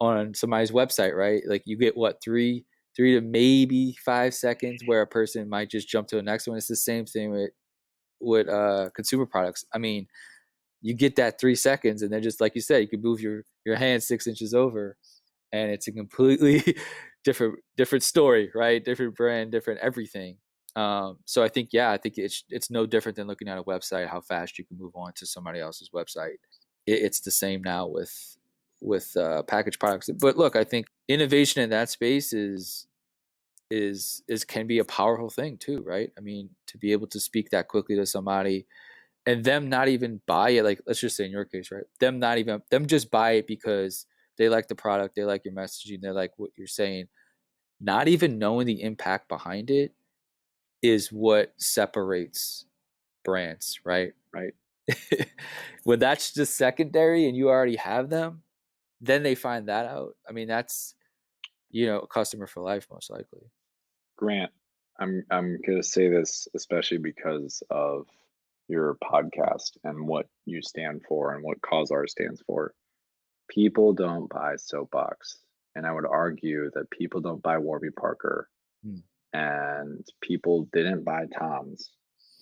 [SPEAKER 1] on somebody's website, right? Like you get what three three to maybe five seconds where a person might just jump to the next one. It's the same thing with with uh, consumer products. I mean, you get that three seconds, and then just like you said, you can move your your hand six inches over, and it's a completely different different story, right? Different brand, different everything. Um, so I think yeah, I think it's it's no different than looking at a website, how fast you can move on to somebody else's website. It, it's the same now with with uh, packaged products. But look, I think innovation in that space is is is can be a powerful thing too, right? I mean, to be able to speak that quickly to somebody and them not even buy it, like let's just say in your case, right? Them not even them just buy it because they like the product, they like your messaging, they like what you're saying. Not even knowing the impact behind it is what separates brands, right?
[SPEAKER 3] Right.
[SPEAKER 1] when that's just secondary and you already have them, then they find that out. I mean, that's you know, a customer for life most likely.
[SPEAKER 3] Grant, I'm I'm gonna say this especially because of your podcast and what you stand for and what Causeartist stands for. People don't buy soapbox, and I would argue that people don't buy Warby Parker,
[SPEAKER 1] Hmm.
[SPEAKER 3] and people didn't buy Tom's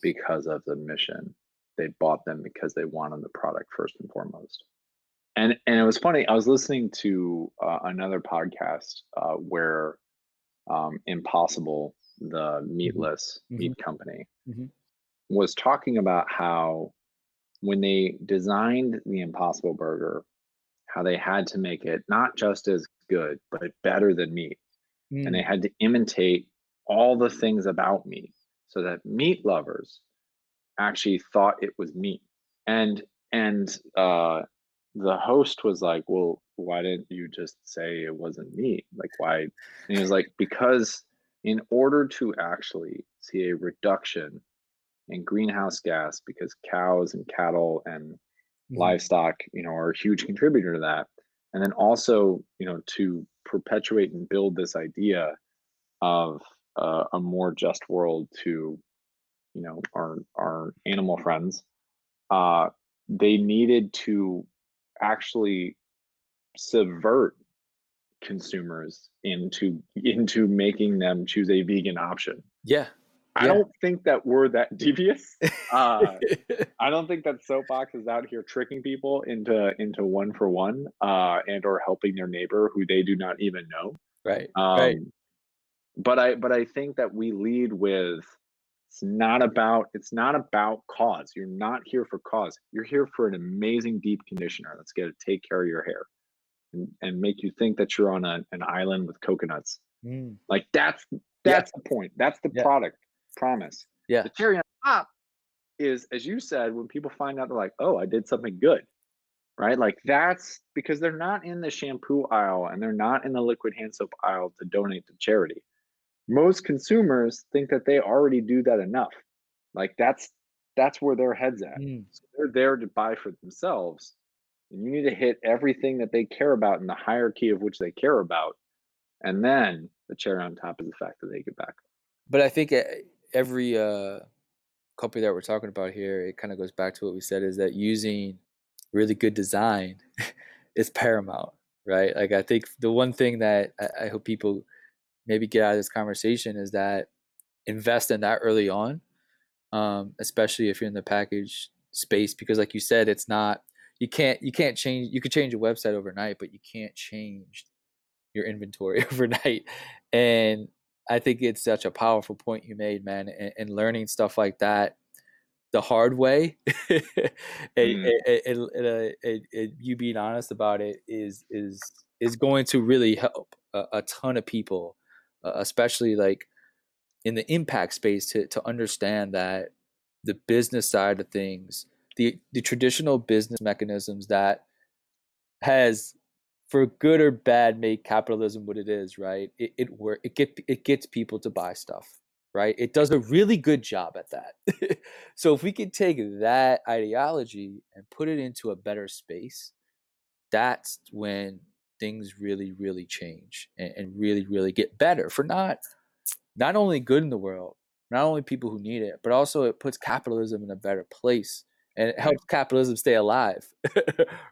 [SPEAKER 3] because of the mission. They bought them because they wanted the product first and foremost. And and it was funny. I was listening to uh, another podcast uh, where um, Impossible, the meatless meat company,
[SPEAKER 1] Mhm.
[SPEAKER 3] was talking about how when they designed the Impossible Burger, how they had to make it not just as good but better than meat, and they had to imitate all the things about meat so that meat lovers actually thought it was meat. And and uh, the host was like, "Well, why didn't you just say it wasn't me? Like, why?" And he was like, "Because in order to actually see a reduction in greenhouse gas, because cows and cattle and
[SPEAKER 1] Mhm.
[SPEAKER 3] livestock, you know, are a huge contributor to that, and then also, you know, to perpetuate and build this idea of uh, a more just world to, you know, our our animal friends." Uh, they needed to actually subvert consumers into into making them choose a vegan option.
[SPEAKER 1] Yeah.
[SPEAKER 3] I
[SPEAKER 1] Yeah.
[SPEAKER 3] don't think that we're that devious. Uh, I don't think that Soapbox is out here tricking people into into one for one, uh, and or helping their neighbor who they do not even know.
[SPEAKER 1] right.
[SPEAKER 3] Um,
[SPEAKER 1] right.
[SPEAKER 3] But I but I think that we lead with it's not about it's not about cause. You're not here for cause. You're here for an amazing deep conditioner that's going to take care of your hair and, and make you think that you're on a, an island with coconuts.
[SPEAKER 1] Mm.
[SPEAKER 3] Like that's that's the point. That's the
[SPEAKER 1] Yeah.
[SPEAKER 3] product promise.
[SPEAKER 1] Yeah.
[SPEAKER 3] The cherry on top is, as you said, when people find out they're like, oh, I did something good. Right? Like that's because they're not in the shampoo aisle and they're not in the liquid hand soap aisle to donate to charity. Most consumers think that they already do that enough. Like that's that's where their heads at.
[SPEAKER 1] Mm.
[SPEAKER 3] So they're there to buy for themselves. And you need to hit everything that they care about in the hierarchy of which they care about. And then the cherry on top is the fact that they get back.
[SPEAKER 1] But I think e- every uh, company that we're talking about here, it kind of goes back to what we said is that using really good design is paramount, right? Like I think the one thing that I, I hope people maybe get out of this conversation is that invest in that early on, um, especially if you're in the package space, because like you said, it's not you can't you can't change you could change a website overnight, but you can't change your inventory overnight. And I think it's such a powerful point you made, man, and, and learning stuff like that the hard way and, mm. and, you being honest about it is is is going to really help a, a ton of people uh, especially like in the impact space to to understand that the business side of things the the traditional business mechanisms that has for good or bad made capitalism what it is right it it work it get it gets people to buy stuff right? It does a really good job at that. so if we could take that ideology and put it into a better space, that's when things really, really change and, and really, really get better for not not only good in the world, not only people who need it, but also it puts capitalism in a better place and it helps capitalism stay alive,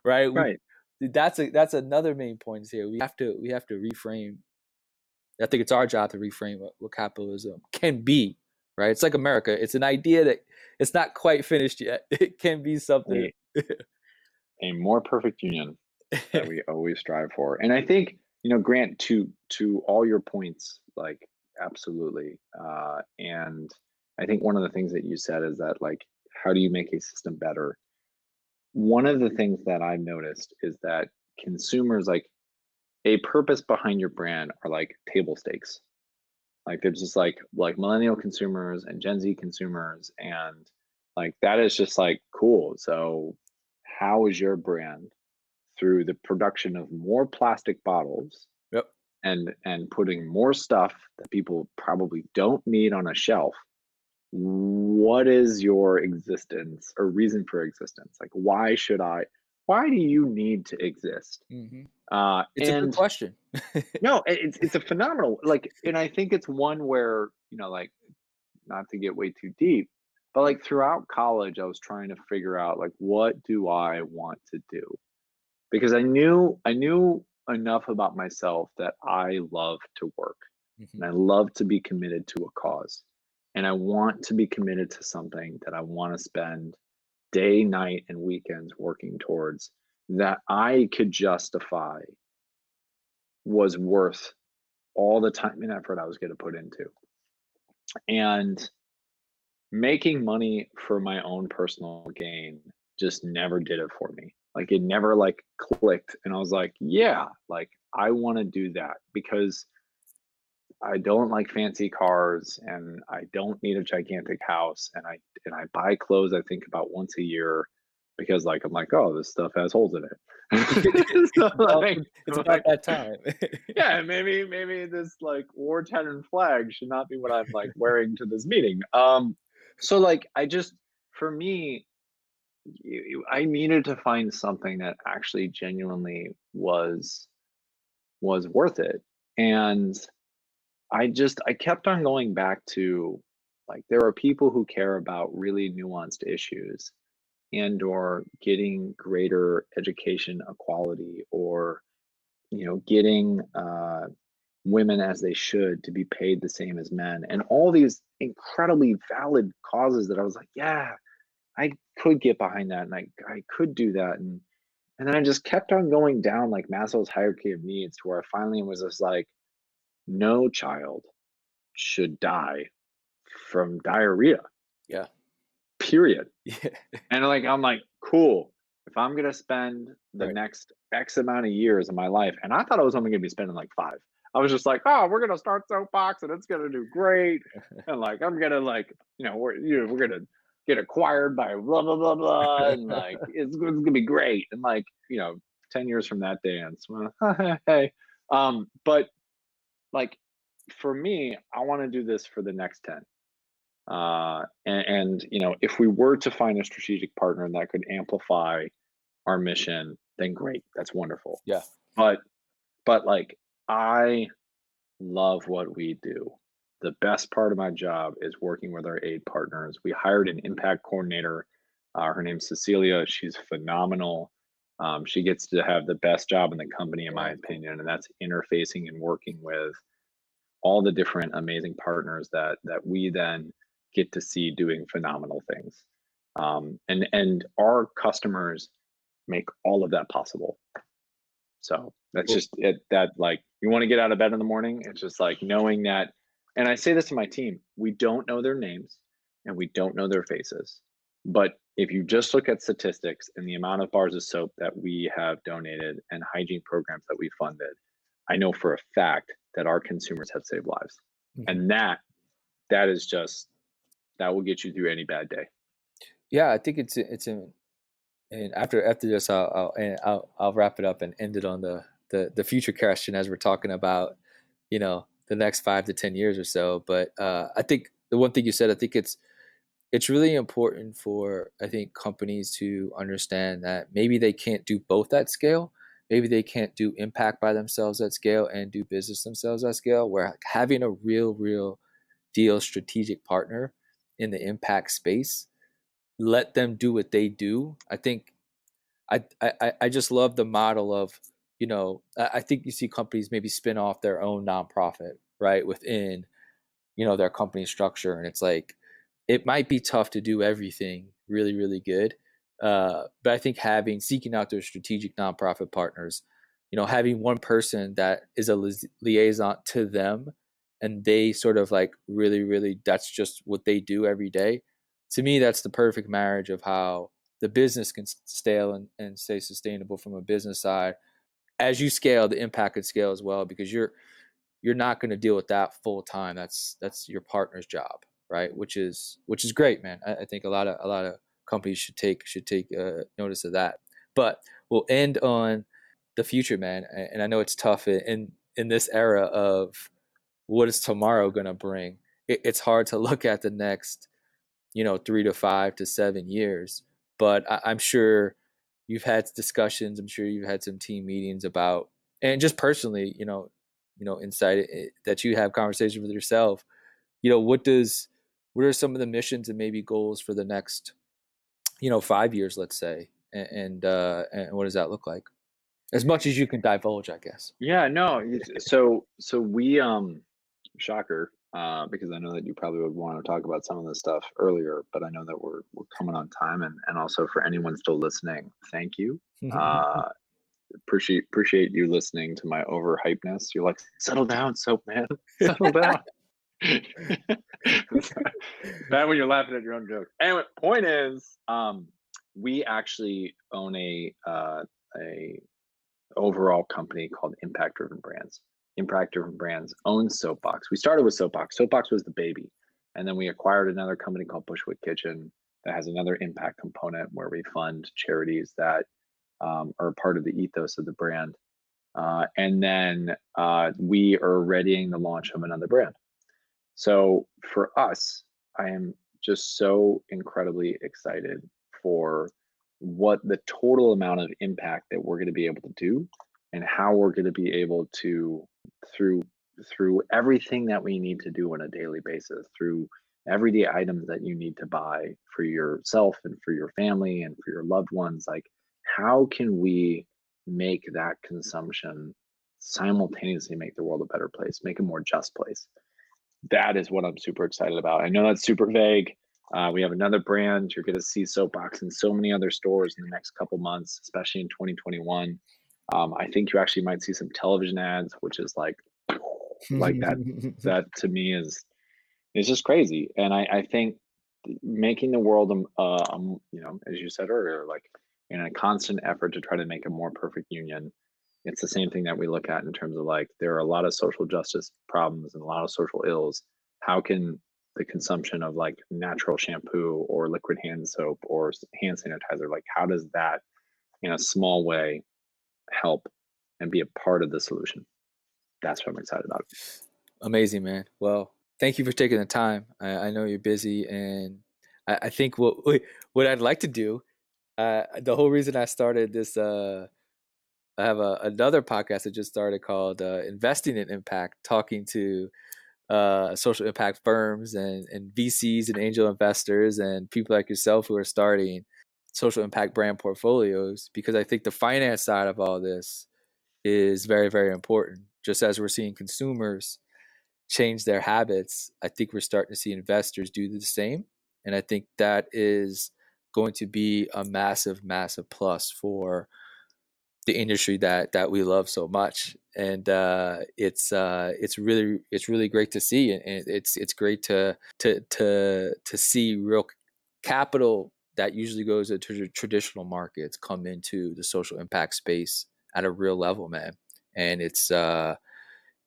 [SPEAKER 1] right?
[SPEAKER 3] Right.
[SPEAKER 1] We, that's a that's another main point here. We have to we have to reframe I think it's our job to reframe what, what capitalism can be, right? It's like America. It's an idea that it's not quite finished yet. It can be something.
[SPEAKER 3] A, a more perfect union that we always strive for. And I think, you know, Grant, to to all your points, like absolutely. Uh, and I think one of the things that you said is that like, how do you make a system better? One of the things that I've noticed is that consumers like a purpose behind your brand are like table stakes. Like there's just like like millennial consumers and Gen Z consumers, and like that is just like cool. So how is your brand through the production of more plastic bottles
[SPEAKER 1] yep.
[SPEAKER 3] and and putting more stuff that people probably don't need on a shelf what is your existence or reason for existence like why should i why do you need to exist?
[SPEAKER 1] Mm-hmm. Uh, it's a good question.
[SPEAKER 3] no, it's it's a phenomenal like, and I think it's one where you know, like, not to get way too deep, but like throughout college, I was trying to figure out like, what do I want to do? Because I knew I knew enough about myself that I love to work, mm-hmm. and I love to be committed to a cause, and I want to be committed to something that I want to spend day, night, and weekends working towards that I could justify was worth all the time and effort I was going to put into. And making money for my own personal gain just never did it for me. Like it never like clicked and I was like, yeah, like I want to do that because I don't like fancy cars and I don't need a gigantic house and I and I buy clothes I think about once a year because like I'm like, oh, this stuff has holes in it.
[SPEAKER 1] so, like, it's about like, that time.
[SPEAKER 3] yeah, maybe maybe this like war tenant flag should not be what I'm like wearing to this meeting. Um so like I just for me I needed to find something that actually genuinely was was worth it. And I just I kept on going back to like there are people who care about really nuanced issues and or getting greater education equality or you know getting uh, women as they should to be paid the same as men and all these incredibly valid causes that I was like yeah I could get behind that and I I could do that and and then I just kept on going down like Maslow's hierarchy of needs to where I finally was just like no child should die from diarrhea.
[SPEAKER 1] Yeah.
[SPEAKER 3] Period.
[SPEAKER 1] Yeah.
[SPEAKER 3] and like I'm like, cool. If I'm gonna spend the right. next X amount of years of my life, and I thought I was only gonna be spending like five. I was just like, oh, we're gonna start soapbox and it's gonna do great. and like I'm gonna like, you know, we're you know, we're gonna get acquired by blah blah blah blah and like it's, it's gonna be great. And like, you know, 10 years from that dance, well, hey. Um, but like for me, I want to do this for the next 10. Uh, and, and, you know, if we were to find a strategic partner that could amplify our mission, then great. That's wonderful.
[SPEAKER 1] Yeah.
[SPEAKER 3] But, but like, I love what we do. The best part of my job is working with our aid partners. We hired an impact coordinator. Uh, her name's Cecilia. She's phenomenal. Um, she gets to have the best job in the company, in my opinion, and that's interfacing and working with all the different amazing partners that that we then get to see doing phenomenal things. Um, and and our customers make all of that possible. So that's just it. That like you want to get out of bed in the morning. It's just like knowing that. And I say this to my team: we don't know their names and we don't know their faces, but if you just look at statistics and the amount of bars of soap that we have donated and hygiene programs that we funded, I know for a fact that our consumers have saved lives. Mm-hmm. And that that is just that will get you through any bad day.
[SPEAKER 1] Yeah, I think it's it's in and after after this I'll I'll, and I'll I'll wrap it up and end it on the the the future question as we're talking about you know the next five to ten years or so. But uh, I think the one thing you said, I think it's it's really important for I think companies to understand that maybe they can't do both at scale. Maybe they can't do impact by themselves at scale and do business themselves at scale. Where having a real, real deal strategic partner in the impact space, let them do what they do. I think I I, I just love the model of, you know, I think you see companies maybe spin off their own nonprofit, right, within, you know, their company structure. And it's like it might be tough to do everything really, really good. Uh, but I think having seeking out those strategic nonprofit partners, you know, having one person that is a li- liaison to them, and they sort of like really, really that's just what they do every day. To me, that's the perfect marriage of how the business can scale and, and stay sustainable from a business side. As you scale, the impact could scale as well because you're you're not going to deal with that full time. That's that's your partner's job right? Which is which is great, man. I, I think a lot of a lot of companies should take should take uh, notice of that. But we'll end on the future, man. And I know it's tough in in this era of what is tomorrow going to bring. It, it's hard to look at the next, you know, three to five to seven years. But I, I'm sure you've had discussions. I'm sure you've had some team meetings about, and just personally, you know, you know, inside it, that you have conversations with yourself. You know, what does what are some of the missions and maybe goals for the next you know five years let's say and and, uh, and what does that look like as much as you can divulge i guess
[SPEAKER 3] yeah no so so we um shocker uh, because I know that you probably would want to talk about some of this stuff earlier, but I know that we're we're coming on time, and and also for anyone still listening, thank you. Uh, appreciate appreciate you listening to my overhypeness. You're like, settle down, soap man, settle down. Bad when you're laughing at your own joke. Anyway, point is, um, we actually own a uh, a overall company called Impact Driven Brands. Impact Driven Brands owns Soapbox. We started with Soapbox. Soapbox was the baby, and then we acquired another company called Bushwick Kitchen that has another impact component where we fund charities that um, are part of the ethos of the brand. Uh, and then uh, we are readying the launch of another brand. So for us, I am just so incredibly excited for what the total amount of impact that we're going to be able to do and how we're going to be able to through through everything that we need to do on a daily basis through everyday items that you need to buy for yourself and for your family and for your loved ones like how can we make that consumption simultaneously make the world a better place make a more just place that is what I'm super excited about. I know that's super vague. Uh, we have another brand. You're going to see Soapbox in so many other stores in the next couple months, especially in 2021. Um, I think you actually might see some television ads, which is like, like that. that to me is is just crazy. And I, I think making the world, um, uh, um, you know, as you said earlier, like in a constant effort to try to make a more perfect union it's the same thing that we look at in terms of like there are a lot of social justice problems and a lot of social ills how can the consumption of like natural shampoo or liquid hand soap or hand sanitizer like how does that in a small way help and be a part of the solution. That's what i'm excited about.
[SPEAKER 1] Amazing man. Well thank you for taking the time. I, I know you're busy and I, I, think what what i'd like to do uh, the whole reason i started this uh, I have a, another podcast that just started called uh, Investing in Impact, talking to uh, social impact firms and, and VCs and angel investors and people like yourself who are starting social impact brand portfolios because I think the finance side of all this is very, very important. Just as we're seeing consumers change their habits, I think we're starting to see investors do the same. And I think that is going to be a massive, massive plus for the industry that that we love so much and uh, it's uh, it's really it's really great to see and it's it's great to to to to see real capital that usually goes into traditional markets come into the social impact space at a real level man. And it's uh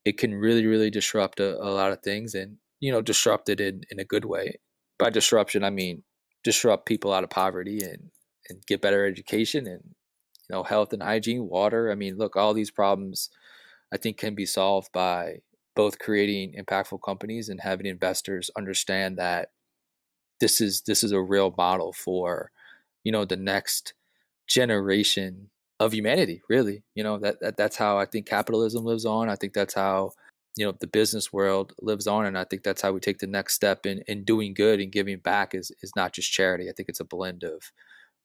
[SPEAKER 1] it can really really disrupt a, a lot of things and you know disrupt it in in a good way. By disruption i mean disrupt people out of poverty and and get better education and you know health and hygiene water. I mean look all these problems i think can be solved by both creating impactful companies and having investors understand that this is this is a real model for you know the next generation of humanity really you know that, that that's how i think capitalism lives on i think that's how you know the business world lives on and i think that's how we take the next step in in doing good and giving back is is not just charity i think it's a blend of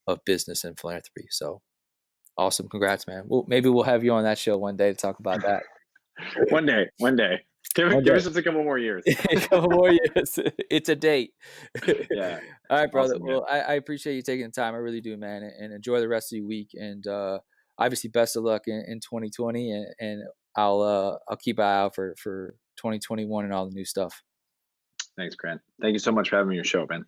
[SPEAKER 1] of business and philanthropy so awesome congrats man well maybe we'll have you on that show one day to talk about that.
[SPEAKER 3] One day one day Give, give us just a couple more years. a
[SPEAKER 1] couple more years. It's a date. yeah. All right, brother. Awesome, well, I, I, appreciate you taking the time. I really do, man. And, and enjoy the rest of your week. And uh, obviously, best of luck in, in 2020. And, and I'll uh, I'll keep an eye out for for 2021 and all the new stuff.
[SPEAKER 3] Thanks, Grant. Thank you so much for having me on your show, Ben.